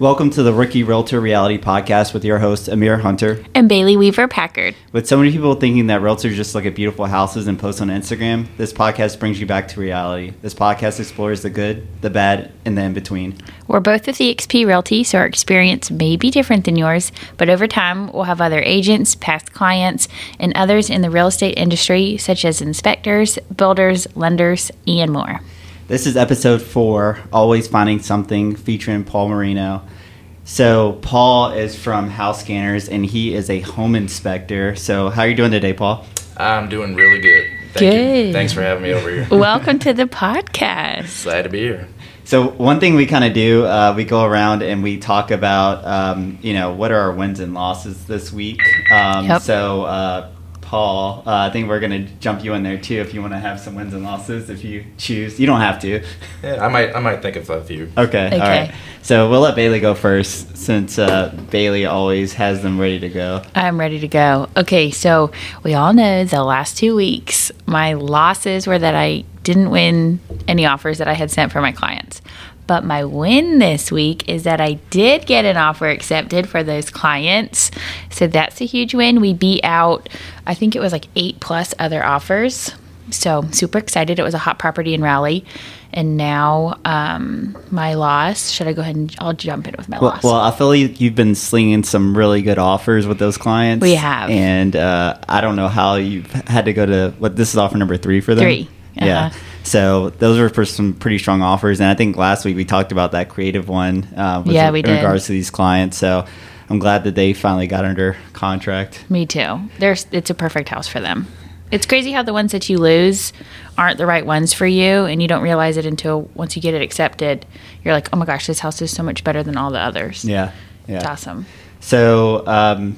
Welcome to the Rookie Realtor Reality Podcast with your host, Amir Hunter. And Bailey Weaver Packard. With so many people thinking that realtors just look at beautiful houses and post on Instagram, this podcast brings you back to reality. This podcast explores the good, the bad, and the in between. We're both with eXp Realty, so our experience may be different than yours, but over time, we'll have other agents, past clients, and others in the real estate industry, such as inspectors, builders, lenders, and more. This is episode four, Always Finding Something, featuring Paul Marino. So Paul is from House Scanners, and he is a home inspector. So how are you doing today, Paul? I'm doing really good. Thank Good. You. Thanks for having me over here. Welcome to the podcast. Glad to be here. So one thing we kind of do, uh, we go around and we talk about, um, you know, what are our wins and losses this week. Um, Yep. So Paul, uh, I think we're gonna jump you in there too if you want to have some wins and losses if you choose. You don't have to. Yeah, I might I might think of a few. Okay. All Okay. right. So we'll let Bailey go first since uh, Bailey always has them ready to go. I'm ready to go. Okay, so we all know the last two weeks, my losses were that I didn't win any offers that I had sent for my clients. But my win this week is that I did get an offer accepted for those clients. So that's a huge win. We beat out, I think it was like eight plus other offers. So super excited. It was a hot property in Raleigh. And now um, my loss, should I go ahead and I'll jump in with my Well, loss? well, I feel like you've been slinging some really good offers with those clients. We have. and uh, I don't know how you've had to go to what this is offer number three for them. Three. Yeah. So those were for some pretty strong offers, and I think last week we talked about that creative one. Uh, with Yeah, we in did. regards to these clients. So I'm glad that they finally got under contract. Me too. There's it's a perfect house for them. It's crazy how the ones that you lose aren't the right ones for you and you don't realize it until once you get it accepted. You're like, "Oh my gosh, this house is so much better than all the others." Yeah. Yeah. It's awesome. So um,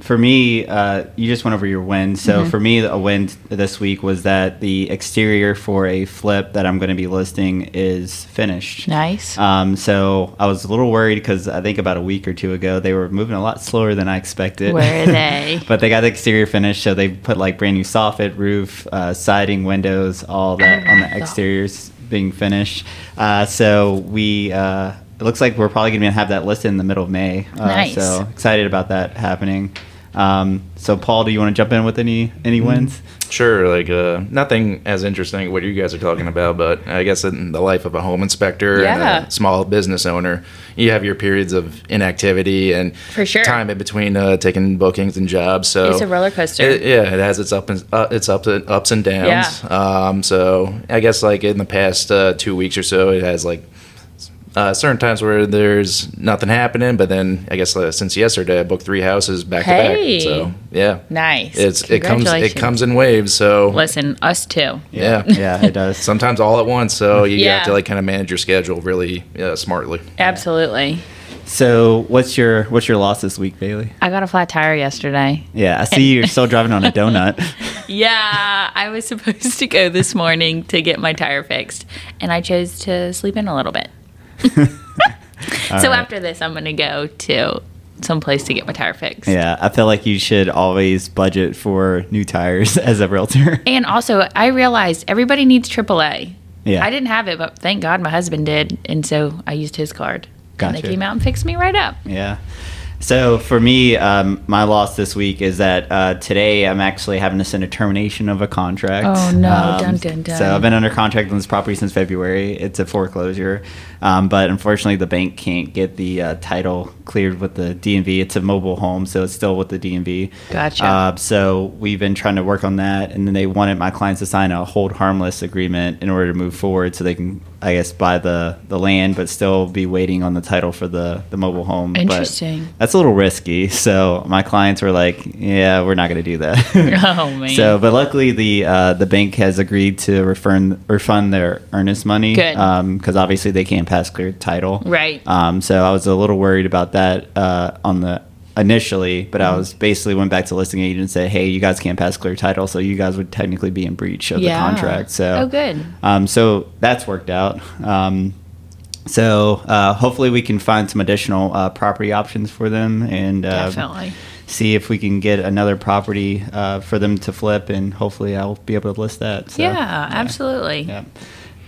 for me, uh, you just went over your win. So Mm-hmm. for me, a win this week was that the exterior for a flip that I'm going to be listing is finished. Nice. Um, so I was a little worried because I think about a week or two ago they were moving a lot slower than I expected. Were they? but they got the exterior finished, so they put like brand new soffit, roof, uh, siding, windows, all that on the exteriors being finished. Uh, so we. Uh, it looks like we're probably going to have that listed in the middle of May. Uh, Nice. So excited about that happening. Um, so Paul, do you want to jump in with any Mm-hmm. any wins? Sure, like uh, nothing as interesting what you guys are talking about, but I guess in the life of a home inspector Yeah. and a small business owner, you have your periods of inactivity and For sure. time in between uh, taking bookings and jobs. So It's a roller coaster. It, yeah, it has its up and uh, its ups and ups and downs. Um, so I guess like in the past uh, two weeks or so, it has like uh, certain times where there's nothing happening, but then I guess uh, since yesterday, I booked three houses back to Hey. back. So yeah, nice. it's it comes it comes in waves. So Listen, us too. yeah. yeah, it does. sometimes all at once. So you Yeah. have to like kind of manage your schedule really uh, smartly. Absolutely. So what's your what's your loss this week, Bailey? I got a flat tire yesterday. Yeah, I see you're still driving on a donut. Yeah, I was supposed to go this morning to get my tire fixed, and I chose to sleep in a little bit. so right. after this, I'm going to go to some place to get my tire fixed. Yeah, I feel like you should always budget for new tires as a realtor. And also, I realized everybody needs AAA. Yeah. I didn't have it, but thank God my husband did, and so I used his card. Gotcha. And they came out and fixed me right up. Yeah. So for me, um, my loss this week is that uh, today I'm actually having to send a termination of a contract. Oh, no. Um, Dun, dun, dun. So I've been under contract on this property since February. It's a foreclosure, um, but unfortunately the bank can't get the uh, title cleared with the DMV. It's a mobile home, so it's still with the DMV. Gotcha. Uh, so we've been trying to work on that, and then they wanted my clients to sign a hold harmless agreement in order to move forward, so they can, I guess, buy the the land, but still be waiting on the title for the the mobile home. But Interesting. that's a little risky. So my clients were like, "Yeah, we're not going to do that." Oh, man. So, but luckily the uh, the bank has agreed to refund refund their earnest money. Because obviously they can't pass clear title. Right. Um, so I was a little worried about that uh, on the initially, but Mm-hmm. I was basically went back to listing agent and said, "Hey, you guys can't pass clear title, so you guys would technically be in breach of Yeah. the contract." So Oh, good. Um, so that's worked out. Um, so uh, hopefully we can find some additional uh, property options for them and uh, Definitely. see if we can get another property uh, for them to flip, and hopefully I'll be able to list that. So, yeah, absolutely. yeah.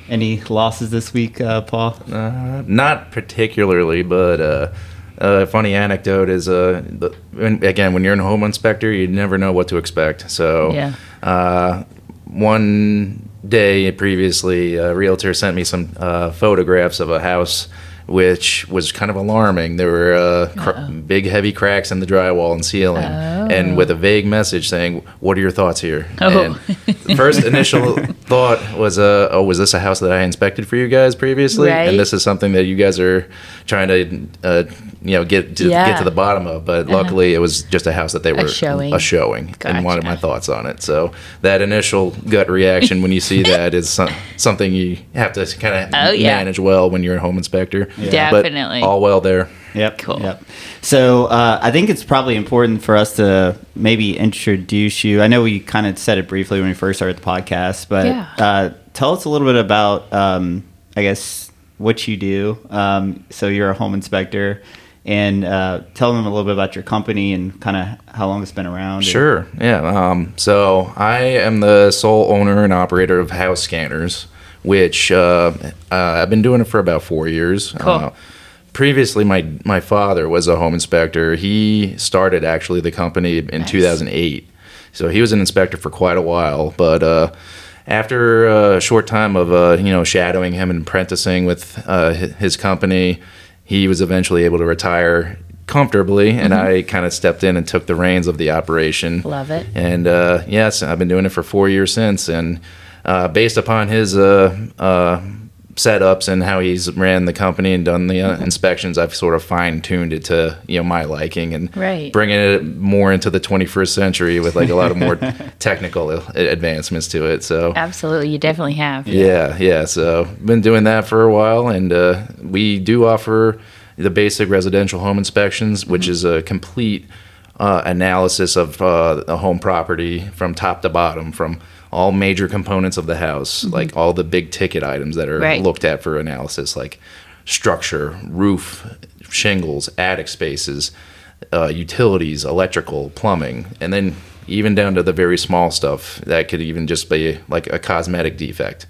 Any losses this week, uh, Paul? Uh, not particularly, but uh, a funny anecdote is uh, the, when, again when you're a home inspector, you never know what to expect. So, Yeah. uh, one day previously, a realtor sent me some uh, photographs of a house. Which was kind of alarming. There were uh, cr- big, heavy cracks in the drywall and ceiling, and with a vague message saying, "What are your thoughts here?" Oh. And first initial thought was, uh, "Oh, was this a house that I inspected for you guys previously?" Right. And this is something that you guys are trying to, uh, you know, get to Yeah. get to the bottom of. But luckily, it was just a house that they were showing. a showing, and wanted my thoughts on it. So that initial gut reaction when you see that is some, something you have to kind of Oh, yeah. manage well when you're a home inspector. Definitely. But all well there. Yep. Cool. Yep. So uh, I think it's probably important for us to maybe introduce you. I know we kind of said it briefly when we first started the podcast, but Yeah. uh, tell us a little bit about, um, I guess, what you do. Um, so you're a home inspector, and uh, tell them a little bit about your company and kind of how long it's been around. Sure. Yeah. Um, so I am the sole owner and operator of House Scanners, which uh, uh, I've been doing it for about four years. Cool. Previously, my my father was a home inspector. He started actually the company in Nice. 2008, so he was an inspector for quite a while. But uh, after a short time of uh, you know shadowing him and apprenticing with uh, his company, he was eventually able to retire comfortably, and I kind of stepped in and took the reins of the operation. Love it. And uh, yes, I've been doing it for four years since. And uh, based upon his uh, uh, setups and how he's ran the company and done the uh, inspections, I've sort of fine tuned it to you know my liking and Right. bringing it more into the 21st century with like a lot of more technical advancements to it. So Absolutely. You definitely have. yeah, yeah. So been doing that for a while, and uh, we do offer the basic residential home inspections, which is a complete uh, analysis of uh, a home property from top to bottom, from all major components of the house, like all the big ticket items that are Right. looked at for analysis, like structure, roof, shingles, attic spaces, uh, utilities, electrical, plumbing, and then even down to the very small stuff that could even just be like a cosmetic defect.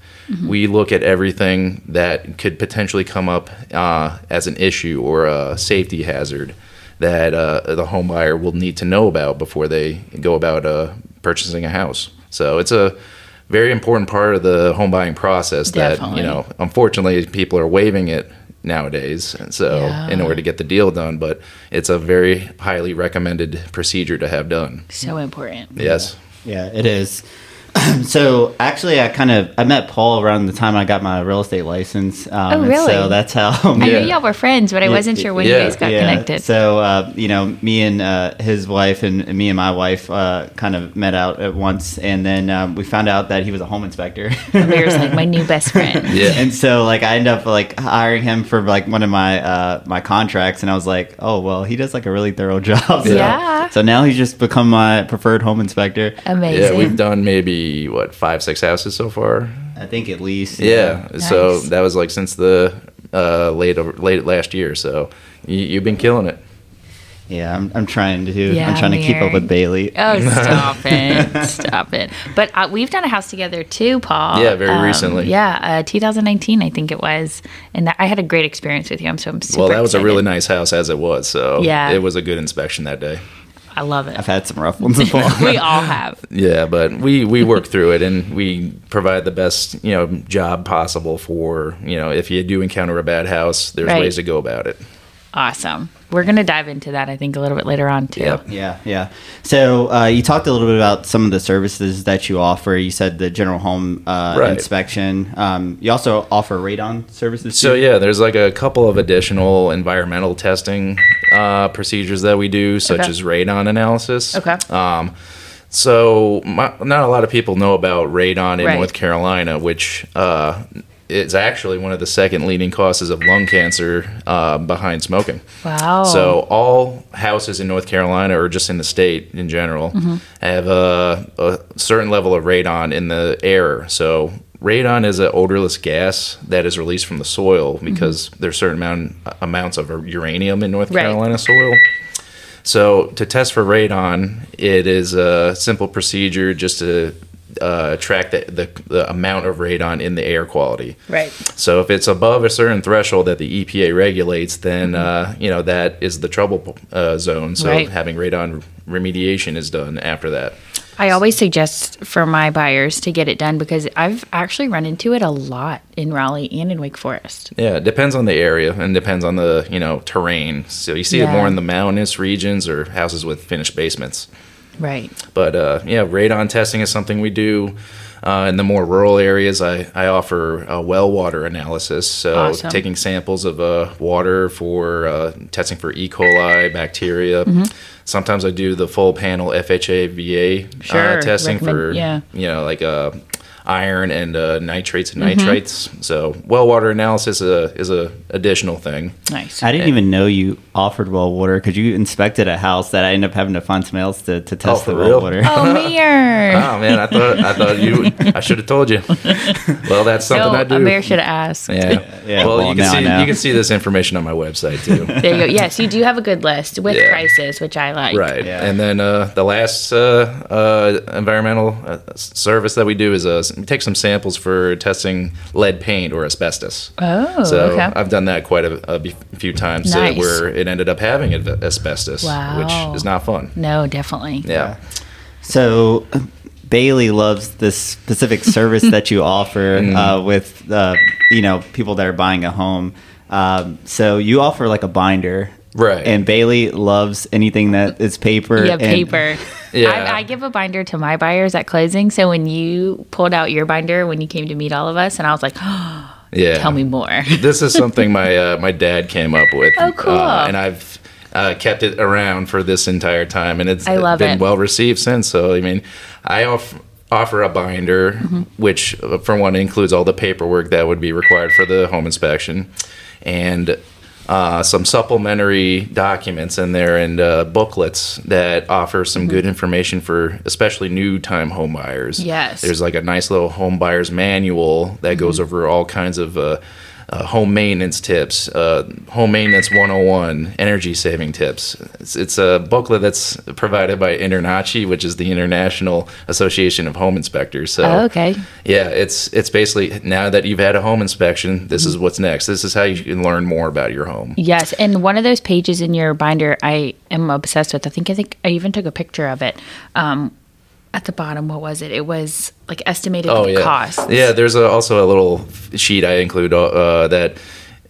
We look at everything that could potentially come up uh, as an issue or a safety hazard that uh, the home buyer will need to know about before they go about uh, purchasing a house. So it's a very important part of the home buying process that Definitely. you know unfortunately people are waiving it nowadays and so Yeah. in order to get the deal done but it's a very highly recommended procedure to have done So important. yes Yeah, it is. so actually, I kind of I met Paul around the time I got my real estate license. Um, Oh, really? So that's how. I Yeah. knew y'all were friends, but I wasn't sure when yeah, you guys got yeah. connected. So uh, you know, me and uh, his wife and me and my wife uh, kind of met out at once, and then um, we found out that he was a home inspector. Amir's like my new best friend. Yeah. And so like I ended up like hiring him for like one of my uh, my contracts, and I was like, oh well, he does like a really thorough job. So, Yeah. So now he's just become my preferred home inspector. Amazing. yeah we've done maybe what five six houses so far I think at least. yeah, so Nice. that was like since the uh, late over, late last year so you, you've been killing it Yeah, I'm, I'm trying to. Yeah, I'm trying to keep up with Bailey. Oh, stop it. Stop it. But uh, we've done a house together too, Paul. Um, Yeah, very recently. Yeah, uh, 2019, I think it was. And that, I had a great experience with you. I'm so I'm super well that was a really nice house as it was so Yeah. it was a good inspection that day I love it. I've had some rough ones before. we all have. Yeah, but we we work through it and we provide the best you know job possible for you know if you do encounter a bad house, there's Right. ways to go about it. Awesome. We're going to dive into that, I think, a little bit later on too. Yep. Yeah, yeah. So uh, you talked a little bit about some of the services that you offer. You said the general home uh, Right. inspection. Um, you also offer radon services. So too? yeah, there's like a couple of additional environmental testing uh, procedures that we do, such Okay. as radon analysis. Okay. Um, so my, not a lot of people know about radon in Right. North Carolina, which uh, is actually one of the second leading causes of lung cancer uh, behind smoking. Wow. So all houses in North Carolina, or just in the state in general, Mm-hmm. have a, a certain level of radon in the air. So radon is an odorless gas that is released from the soil because there's certain amount, amounts of uranium in North Right. Carolina soil. So to test for radon, it is a simple procedure just to uh, track the, the the amount of radon in the air quality. Right. So if it's above a certain threshold that the EPA regulates, then uh, you know that is the trouble uh, zone. So Right. having radon remediation is done after that. I always suggest for my buyers to get it done because I've actually run into it a lot in Raleigh and in Wake Forest. Yeah, it depends on the area and depends on the you know terrain. So you see it more in the mountainous regions or houses with finished basements. Right. But uh, yeah, radon testing is something we do. Uh, in the more rural areas, I, I offer a well water analysis. So Awesome. taking samples of uh, water for uh, testing for E. coli, bacteria. Mm-hmm. Sometimes I do the full panel FHA VA Sure, uh, testing recommend- for yeah. you know like uh, iron and uh, nitrates and Mm-hmm. nitrites. So well water analysis is a, is a additional thing. Nice. I didn't even know you offered well water because you inspected a house that I ended up having to find somebody else to, to test for the well real? water. Oh, Amir. Oh man, I thought I thought you. I should have told you. Well, that's something no, I do. Amir should ask. asked. Yeah. Yeah, Well, well, you can see you can see this information on my website too. There you go. Yes, you do have a good list with Yeah. prices, which I like. right. Yeah. And then uh, the last uh, uh, environmental uh, service that we do is s- take some samples for testing lead paint or asbestos. Oh, so okay. I've done that quite a, a few times uh, Nice. where it ended up having asbestos, Wow. which is not fun. no, definitely. Yeah. So Bailey loves this specific service that you offer Mm. uh, with uh, you know people that are buying a home. Um, so you offer like a binder, Right. And Bailey loves anything that is paper. Yeah, and- paper. Yeah. I, I give a binder to my buyers at closing. So when you pulled out your binder when you came to meet all of us, and I was like, Yeah. tell me more. this is something my uh, my dad came up with. Oh, cool. Uh, and I've uh, kept it around for this entire time, and it's I love been it. well received since. So I mean, I off, offer a binder, Mm-hmm. which uh, for one includes all the paperwork that would be required for the home inspection, and. Uh, some supplementary documents in there and uh, booklets that offer some good information for especially new time home buyers. Mm-hmm. Yes. There's like a nice little home buyer's manual that goes Mm-hmm. over all kinds of uh, uh, home maintenance tips, uh, home maintenance 101, energy saving tips. It's, it's a booklet that's provided by Internachi, which is the International Association of Home Inspectors. So, Oh, okay. yeah, it's it's basically now that you've had a home inspection, this is what's next. This is how you can learn more about your home. Yes, and one of those pages in your binder I am obsessed with. I think I think I even took a picture of it. Um, at the bottom, what was it? It was like estimated Oh yeah, costs. yeah. There's a, also a little sheet I include uh, that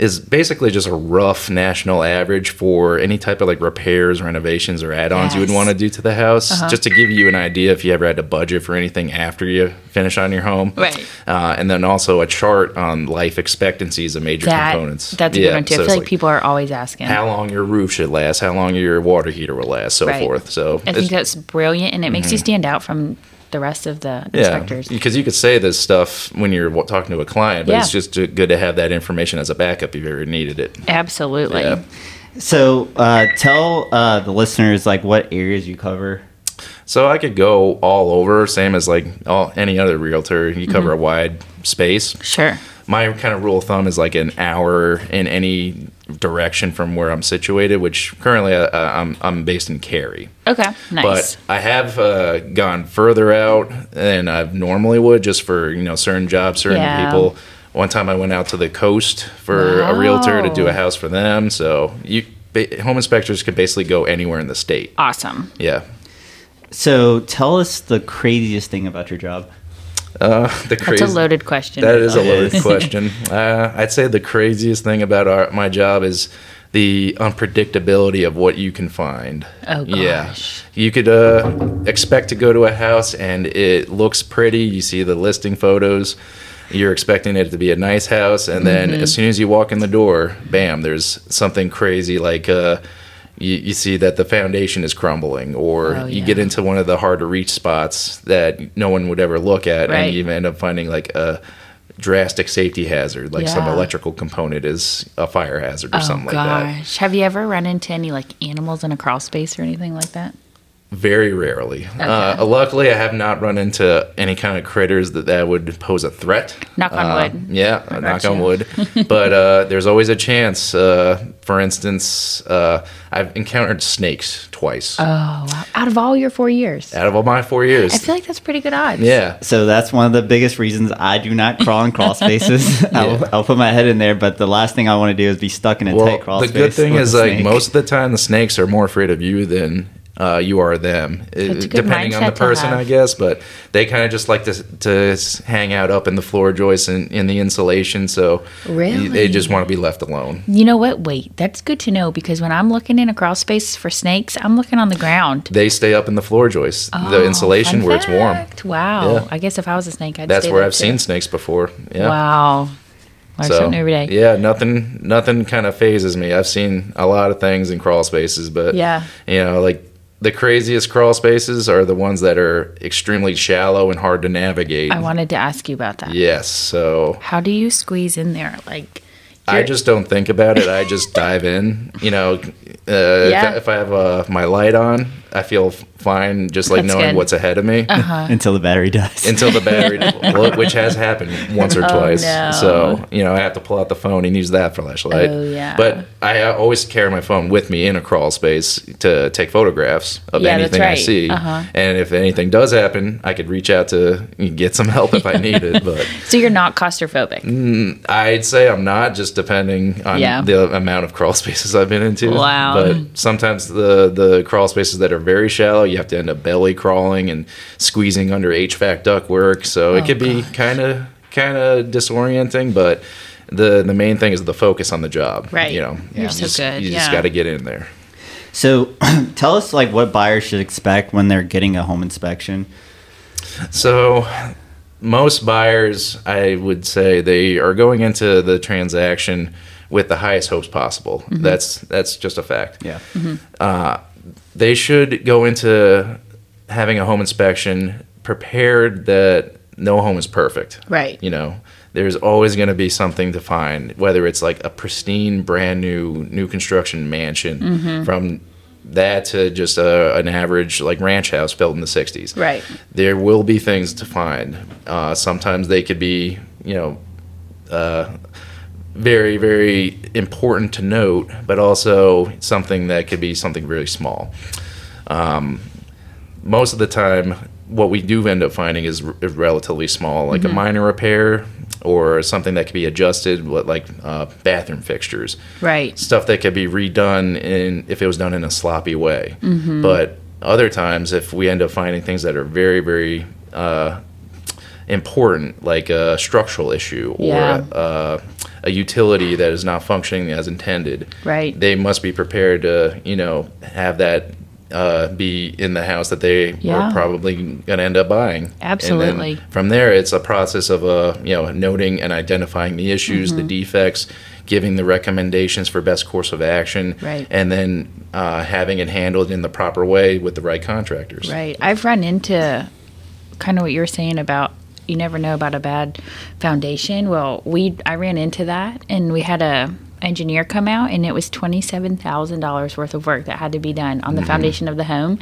is basically just a rough national average for any type of like repairs, renovations, or add-ons you would want to do to the house, Uh-huh. just to give you an idea if you ever had to budget for anything after you finish on your home. Right. Uh, and then also a chart on life expectancies of major That components. that's a Yeah, good one too. so I feel like, people are always asking. how long your roof should last, how long your water heater will last, so Right. forth. So I think that's brilliant, and it makes you stand out from the rest of the yeah, inspectors. because you could say this stuff when you're talking to a client, but Yeah. it's just good to have that information as a backup if you ever needed it. Absolutely. Yeah. So uh, tell uh, the listeners like what areas you cover. So I could go all over, same as like all, any other realtor. You cover Mm-hmm. a wide space. Sure. My kind of rule of thumb is like an hour in any direction from where I'm situated, which currently uh, I'm I'm based in Cary. Okay. Nice. But I have uh, gone further out than I normally would, just for you know certain jobs, certain Yeah. people. One time I went out to the coast for a realtor to do a house for them. So you ba- home inspectors could basically go anywhere in the state. awesome. Yeah. So tell us the craziest thing about your job. Uh, the That's a loaded question. That is a loaded question. Uh, I'd say the craziest thing about our, my job is the unpredictability of what you can find. Oh, Yeah, gosh. you could uh, expect to go to a house and it looks pretty. You see the listing photos. You're expecting it to be a nice house, and then Mm-hmm. as soon as you walk in the door, bam! There's something crazy like. Uh, you, you see that the foundation is crumbling, or Oh, you yeah. get into one of the hard to reach spots that no one would ever look at, Right. and you end up finding like a drastic safety hazard, like some electrical component is a fire hazard or Oh something like that. gosh. Have you ever run into any like animals in a crawl space or anything like that? Very rarely. Uh, luckily, I have not run into any kind of critters that that would pose a threat. Knock on Uh, wood. Yeah, knock on you. wood. but uh, there's always a chance. Uh, for instance, uh, I've encountered snakes twice Oh, wow. Out of all your four years. out of all my four years. I feel like that's pretty good odds. yeah. So that's one of the biggest reasons I do not crawl in crawl spaces. I'll, I'll put my head in there, but the last thing I want to do is be stuck in a Well, tight crawl the space. The good thing is like most of the time the snakes are more afraid of you than uh, you are them. It- depending on the person. I guess. But they kind of just like to to hang out up in the floor joists and in the insulation, so Really? they just want to be left alone. You know what? Wait, that's good to know because when I'm looking in a crawl space for snakes, I'm looking on the ground. They stay up in the floor joists, the Oh, insulation fun where it's warm. Wow. Yeah. I guess if I was a snake, I'd That's where I've too. seen snakes before. Yeah. Wow. Learn So something every day. yeah, nothing nothing kind of fazes me. I've seen a lot of things in crawl spaces, but Yeah. you know, like the craziest crawl spaces are the ones that are extremely shallow and hard to navigate. I wanted to ask you about that. Yes, so How do you squeeze in there? Like, I just don't think about it. I just dive in. You know, uh, Yeah. if, I, if I have uh, my light on, I feel fine, just like That's knowing good. what's ahead of me. uh-huh. until the battery dies. Until the battery, which has happened once or Oh, twice. no. So you know, I have to pull out the phone and use that flashlight. Oh, yeah. But I always carry my phone with me in a crawl space to take photographs of Yeah, that's anything I right. see. Uh-huh. And if anything does happen, I could reach out to get some help if I need it. But so you're not claustrophobic. I'd say I'm not, just depending on Yeah. the amount of crawl spaces I've been into. Wow. But sometimes the the crawl spaces that are very shallow, you have to end up belly crawling and squeezing under HVAC ductwork. So it Oh, could be kind of kind of disorienting, but the the main thing is the focus on the job. Right. You know, You're you so just, good, You just yeah. got to get in there. So, tell us like what buyers should expect when they're getting a home inspection. So most buyers, I would say, they are going into the transaction with the highest hopes possible. That's that's just a fact. Yeah. Uh, they should go into having a home inspection prepared that no home is perfect. Right. You know, there's always going to be something to find, whether it's like a pristine, brand new, new construction mansion Mm-hmm. from that to just a, an average like ranch house built in the 60s Right. there will be things to find. Uh, sometimes they could be, you know, uh, very, very important to note, but also something that could be something really small. Um, most of the time, what we do end up finding is r- relatively small, like a minor repair or something that could be adjusted, what- like uh, bathroom fixtures Right. stuff that could be redone in if it was done in a sloppy way. But other times, if we end up finding things that are very, very uh, important, like a structural issue or Yeah. uh, a utility that is not functioning as intended, Right. they must be prepared to, you know, have that. Uh, be in the house that they Yeah. are probably going to end up buying. Absolutely. from there, it's a process of uh, you know noting and identifying the issues, Mm-hmm. the defects, giving the recommendations for best course of action, Right. and then uh, having it handled in the proper way with the right contractors. Right. I've run into kind of what you're saying about you never know about a bad foundation. Well, we I ran into that and we had a engineer come out and it was $27,000 worth of work that had to be done on the mm-hmm. foundation of the home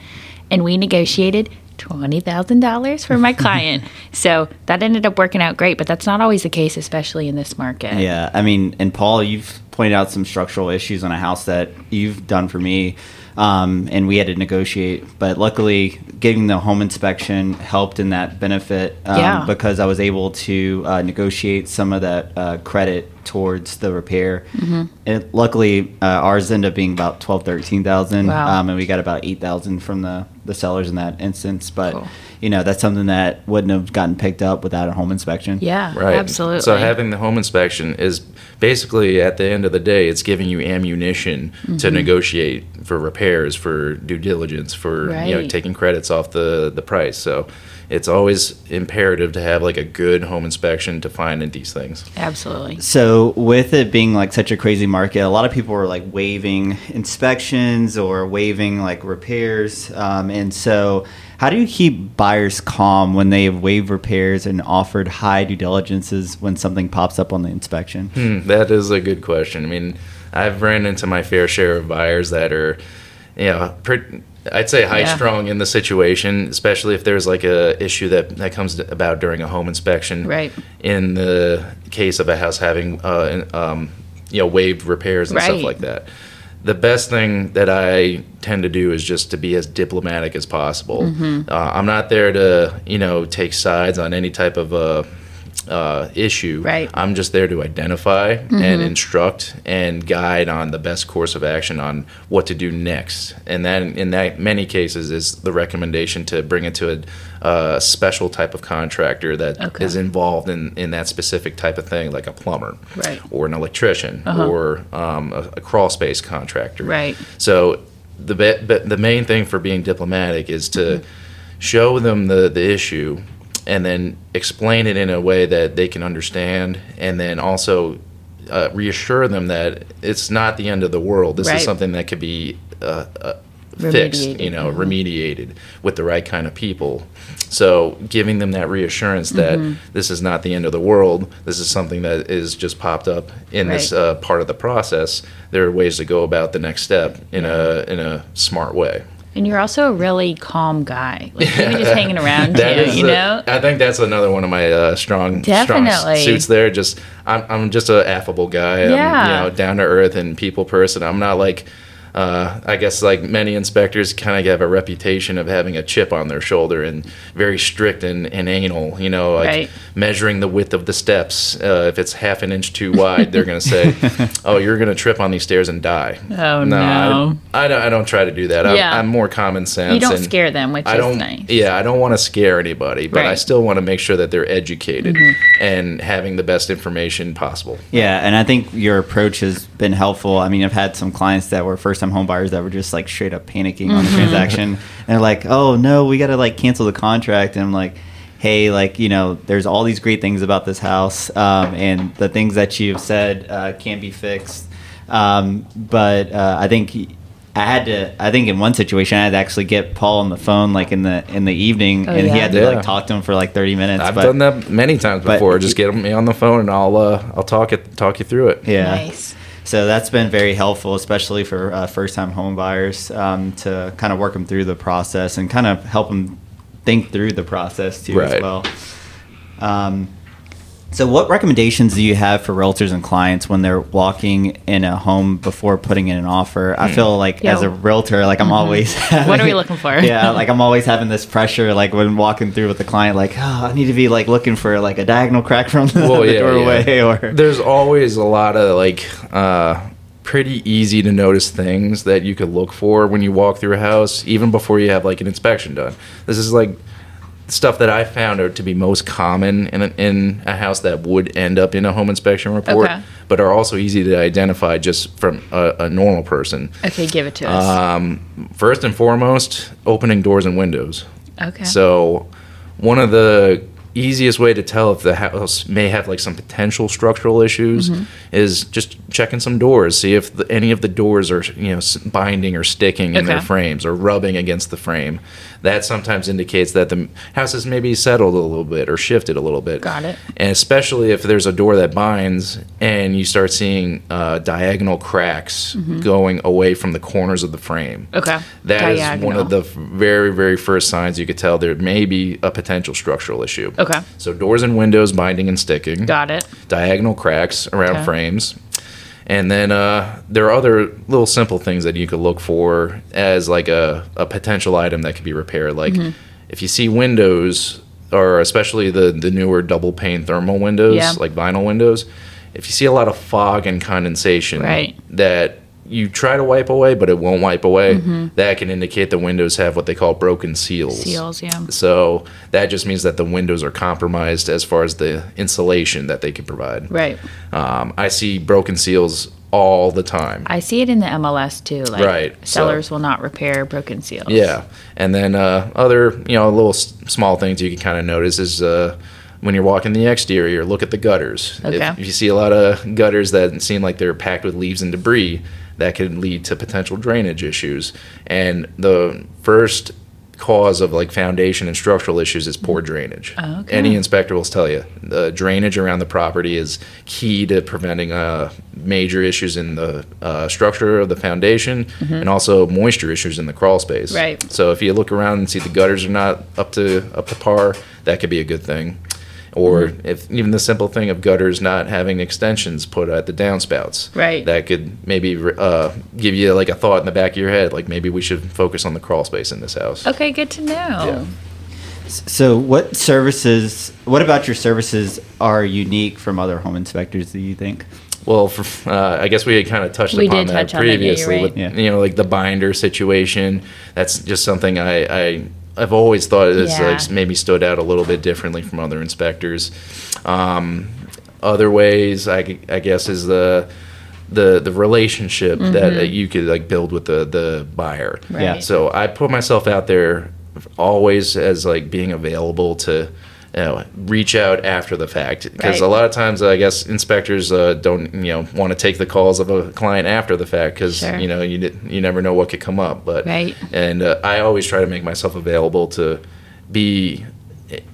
and we negotiated $20,000 for my client. so that ended up working out great, but that's not always the case especially in this market. Yeah, I mean, and Paul, you've pointed out some structural issues on a house that you've done for me, um, and we had to negotiate. But luckily, getting the home inspection helped in that benefit um, Yeah. because I was able to uh, negotiate some of that uh, credit towards the repair. Mm-hmm. And luckily, uh, ours ended up being about twelve, thirteen thousand, Wow. um, and we got about eight thousand from the the sellers in that instance. But Cool. you know, that's something that wouldn't have gotten picked up without a home inspection. Yeah, Right. absolutely. So having the home inspection is basically at the end of the day, it's giving you ammunition Mm-hmm. to negotiate for repairs, for due diligence, for you know taking credits off the the price. So it's always imperative to have like a good home inspection to find these things. absolutely. So, with it being like such a crazy market, a lot of people were like waiving inspections or waiving like repairs. Um, and so, how do you keep buyers calm when they have waived repairs and offered high due diligences when something pops up on the inspection? Hmm, that is a good question. I mean, I've ran into my fair share of buyers that are, you know, pre- I'd say high Yeah. strung in the situation, especially if there's like a issue that that comes about during a home inspection. Right. In the case of a house having, uh, um, you know, waived repairs and Right. stuff like that. The best thing that I tend to do is just to be as diplomatic as possible. Mm-hmm. Uh, I'm not there to, you know, take sides on any type of uh, uh, issue. Right. I'm just there to identify and instruct and guide on the best course of action on what to do next. And then in that many cases is the recommendation to bring it to a uh, special type of contractor that is Okay. involved in, in that specific type of thing, like a plumber Right. or an electrician or um, a, a crawl space contractor. Right. So the be- the main thing for being diplomatic is to Mm-hmm. show them the the issue and then explain it in a way that they can understand and then also uh, reassure them that it's not the end of the world. This Right. is something that could be uh, uh, fixed, you know, mhm. remediated with the right kind of people. So giving them that reassurance that Mm-hmm. this is not the end of the world. This is something that is just popped up in this Right. uh, part of the process. There are ways to go about the next step in a in a smart way. And you're also a really calm guy. Like even just hanging around too, you the- know? I think that's another one of my uh, strong strong Definitely. suits there. Just I'm I'm just an affable guy. I'm, Yeah. you know, down to earth and people person. I'm not like. Uh, I guess like many inspectors kind of have a reputation of having a chip on their shoulder and very strict and, and anal, you know, like Right. measuring the width of the steps. Uh, if it's half an inch too wide, they're going to say, oh, you're going to trip on these stairs and die. Oh, I, no. I, don't, I don't try to do that. I'm, Yeah. I'm more common sense. You don't and- scare them, which I is don't. nice. Yeah, I don't want to scare anybody, but I still want to make sure that they're educated Mm-hmm. and having the best information possible. Yeah, and I think your approach has been helpful. I mean, I've had some clients that were first time home buyers that were just like straight up panicking on the transaction. And they're like, oh no, we got to like cancel the contract. And I'm like, hey, like, you know, there's all these great things about this house. Um, and the things that you've said uh, can be fixed. Um, but uh, I think. he- I had to. I think in one situation, I had to actually get Paul on the phone, like in the in the evening, Oh, and he had to Yeah. like talk to him for like thirty minutes. I've but- done that many times before. Just get me on the phone and I'll uh, I'll talk it talk you through it. Yeah. Nice. So that's been very helpful, especially for uh, first-time home buyers, um, to kind of work them through the process and kind of help them think through the process too as well. Um, so, what recommendations do you have for realtors and clients when they're walking in a home before putting in an offer? I feel like Yeah. as a realtor, like I'm always Mm-hmm. What are we looking for? yeah, like I'm always having this pressure, like when walking through with the client, like oh, I need to be like looking for like a diagonal crack from the, Well, the yeah, doorway, yeah. or There's always a lot of like uh, pretty easy to notice things that you could look for when you walk through a house, even before you have like an inspection done. This is like stuff that I found out to be most common in a, in a house that would end up in a home inspection report, Okay. but are also easy to identify just from a, a normal person. Okay, give it to us. Um, first and foremost, opening doors and windows. okay. So, one of the easiest way to tell if the house may have like some potential structural issues Mm-hmm. is just checking some doors, see if the, any of the doors are you know binding or sticking in their frames or rubbing against the frame. That sometimes indicates that the house has maybe settled a little bit or shifted a little bit. Got it. And especially if there's a door that binds and you start seeing uh, diagonal cracks going away from the corners of the frame. Mm-hmm. Okay. That is one of the very, very first signs you could tell there may be a potential structural issue. Okay. So doors and windows binding and sticking. Got it. Diagonal cracks around Okay. frames. And then uh, there are other little simple things that you could look for as like a, a potential item that could be repaired. Like Mm-hmm. if you see windows, or especially the, the newer double pane thermal windows, Yeah. like vinyl windows, if you see a lot of fog and condensation Right. that you try to wipe away, but it won't wipe away, that can indicate the windows have what they call broken seals. Seals, yeah. So that just means that the windows are compromised as far as the insulation that they can provide. Right. Um, I see broken seals all the time. I see it in the MLS too. Like Right, so- sellers will not repair broken seals. Yeah, and then uh, other you know little s- small things you can kind of notice is uh, when you're walking the exterior, look at the gutters. Okay. If, if you see a lot of gutters that seem like they're packed with leaves and debris, that can lead to potential drainage issues. And the first cause of like foundation and structural issues is poor drainage. Oh, okay. Any inspector will tell you the drainage around the property is key to preventing uh, major issues in the uh, structure of the foundation and also moisture issues in the crawl space. Mm-hmm. Right. So if you look around and see the gutters are not up to up to par, that could be a good thing. Or Mm-hmm. if even the simple thing of gutters not having extensions put at the downspouts, Right. That could maybe uh, give you like a thought in the back of your head, like maybe we should focus on the crawl space in this house. Okay, good to know. Yeah. So, what services? What about your services are unique from other home inspectors? Do you think? Well, for, uh, I guess we had kind of touched We upon that touch on it, yeah, previously right. with Yeah. you know like the binder situation. That's just something I, I I've always thought is Yeah. like maybe stood out a little bit differently from other inspectors. Um, other ways, I, I guess, is the the the relationship that uh, you could like build with the the buyer. Mm-hmm. Right. Yeah. So I put myself out there always as like being available to you know, reach out after the fact because Right. a lot of times I guess inspectors uh, don't you know want to take the calls of a client after the fact because Sure. you know you you never know what could come up. But Right. and uh, I always try to make myself available to be.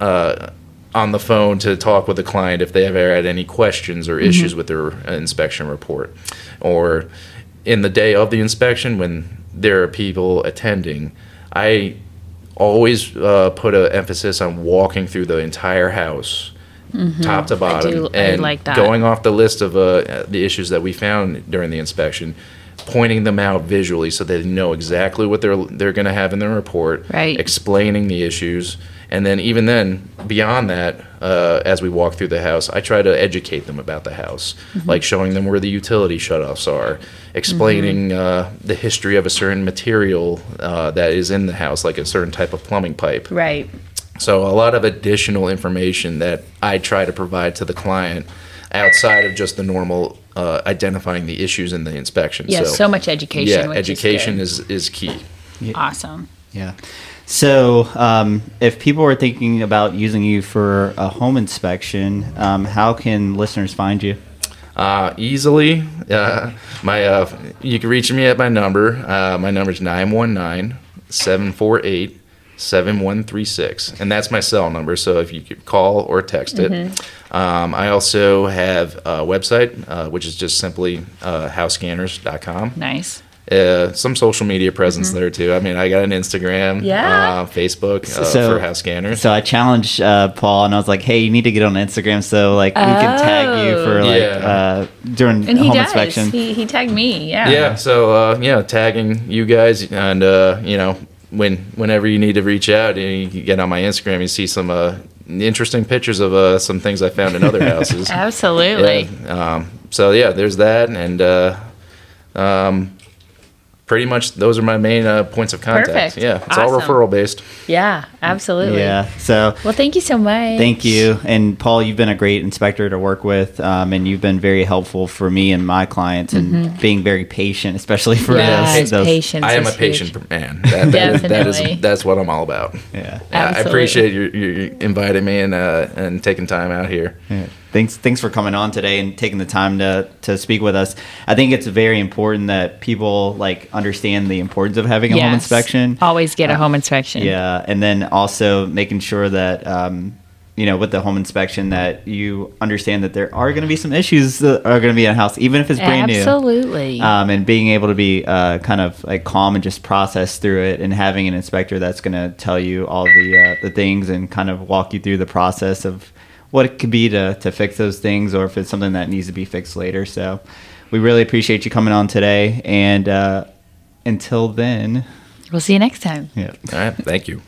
Uh, on the phone to talk with the client if they ever had any questions or issues with their uh, inspection report. Or in the day of the inspection, when there are people attending, I always uh, put an emphasis on walking through the entire house. Top to bottom, do- and like that. going off the list of uh, the issues that we found during the inspection, pointing them out visually so they know exactly what they're they're going to have in their report, Right. explaining the issues, and then even then beyond that, uh, as we walk through the house, I try to educate them about the house, Mm-hmm. like showing them where the utility shutoffs are, explaining Mm-hmm. uh, the history of a certain material uh, that is in the house, like a certain type of plumbing pipe. Right. So a lot of additional information that I try to provide to the client outside of just the normal uh, identifying the issues in the inspection. Yeah, so, much education. yeah, which education is, is, is key. good. awesome. Yeah. So, um, if people are thinking about using you for a home inspection, um, how can listeners find you? Uh, easily, uh, my uh, you can reach me at my number. Uh, my number is 919-748 7136 and that's my cell number so if you could call or text it um, i also have a website uh, which is just simply uh, housescanners.com Nice. Uh, some social media presence there too i mean i got an instagram Yeah. uh, facebook uh, So- for house scanners So I challenged uh, Paul, and I was like, "Hey, you need to get on Instagram so like we can tag you for like Yeah. uh, during And he home does. inspection." He, he tagged me. Yeah. yeah so uh, yeah tagging you guys and uh, you know when whenever you need to reach out and you get on my instagram you see some uh, interesting pictures of uh, some things i found in other houses Absolutely. Yeah, um, so yeah there's that and uh, um, pretty much those are my main uh, points of contact Perfect. yeah it's all referral based Yeah, absolutely. Yeah. So Well, thank you so much. Thank you. And Paul, you've been a great inspector to work with, um, and you've been very helpful for me and my clients, and being very patient, especially for Yes, those. those patience. i am a is patient huge. man that, that, is, that Definitely. is that's what i'm all about Yeah. Yeah, I appreciate you, you inviting me and uh, and taking time out here. Yeah. Thanks, thanks for coming on today and taking the time to, to speak with us. I think it's very important that people like understand the importance of having a home inspection. Always get a Uh, home inspection. Yeah, and then also making sure that um, you know with the home inspection that you understand that there are going to be some issues that are going to be in a house, even if it's brand new. Absolutely. Um, and being able to be uh, kind of like calm and just process through it, and having an inspector that's going to tell you all the uh, the things and kind of walk you through the process of what it could be to to fix those things, or if it's something that needs to be fixed later. So, we really appreciate you coming on today, and uh, until then, we'll see you next time. yeah. All right, thank you.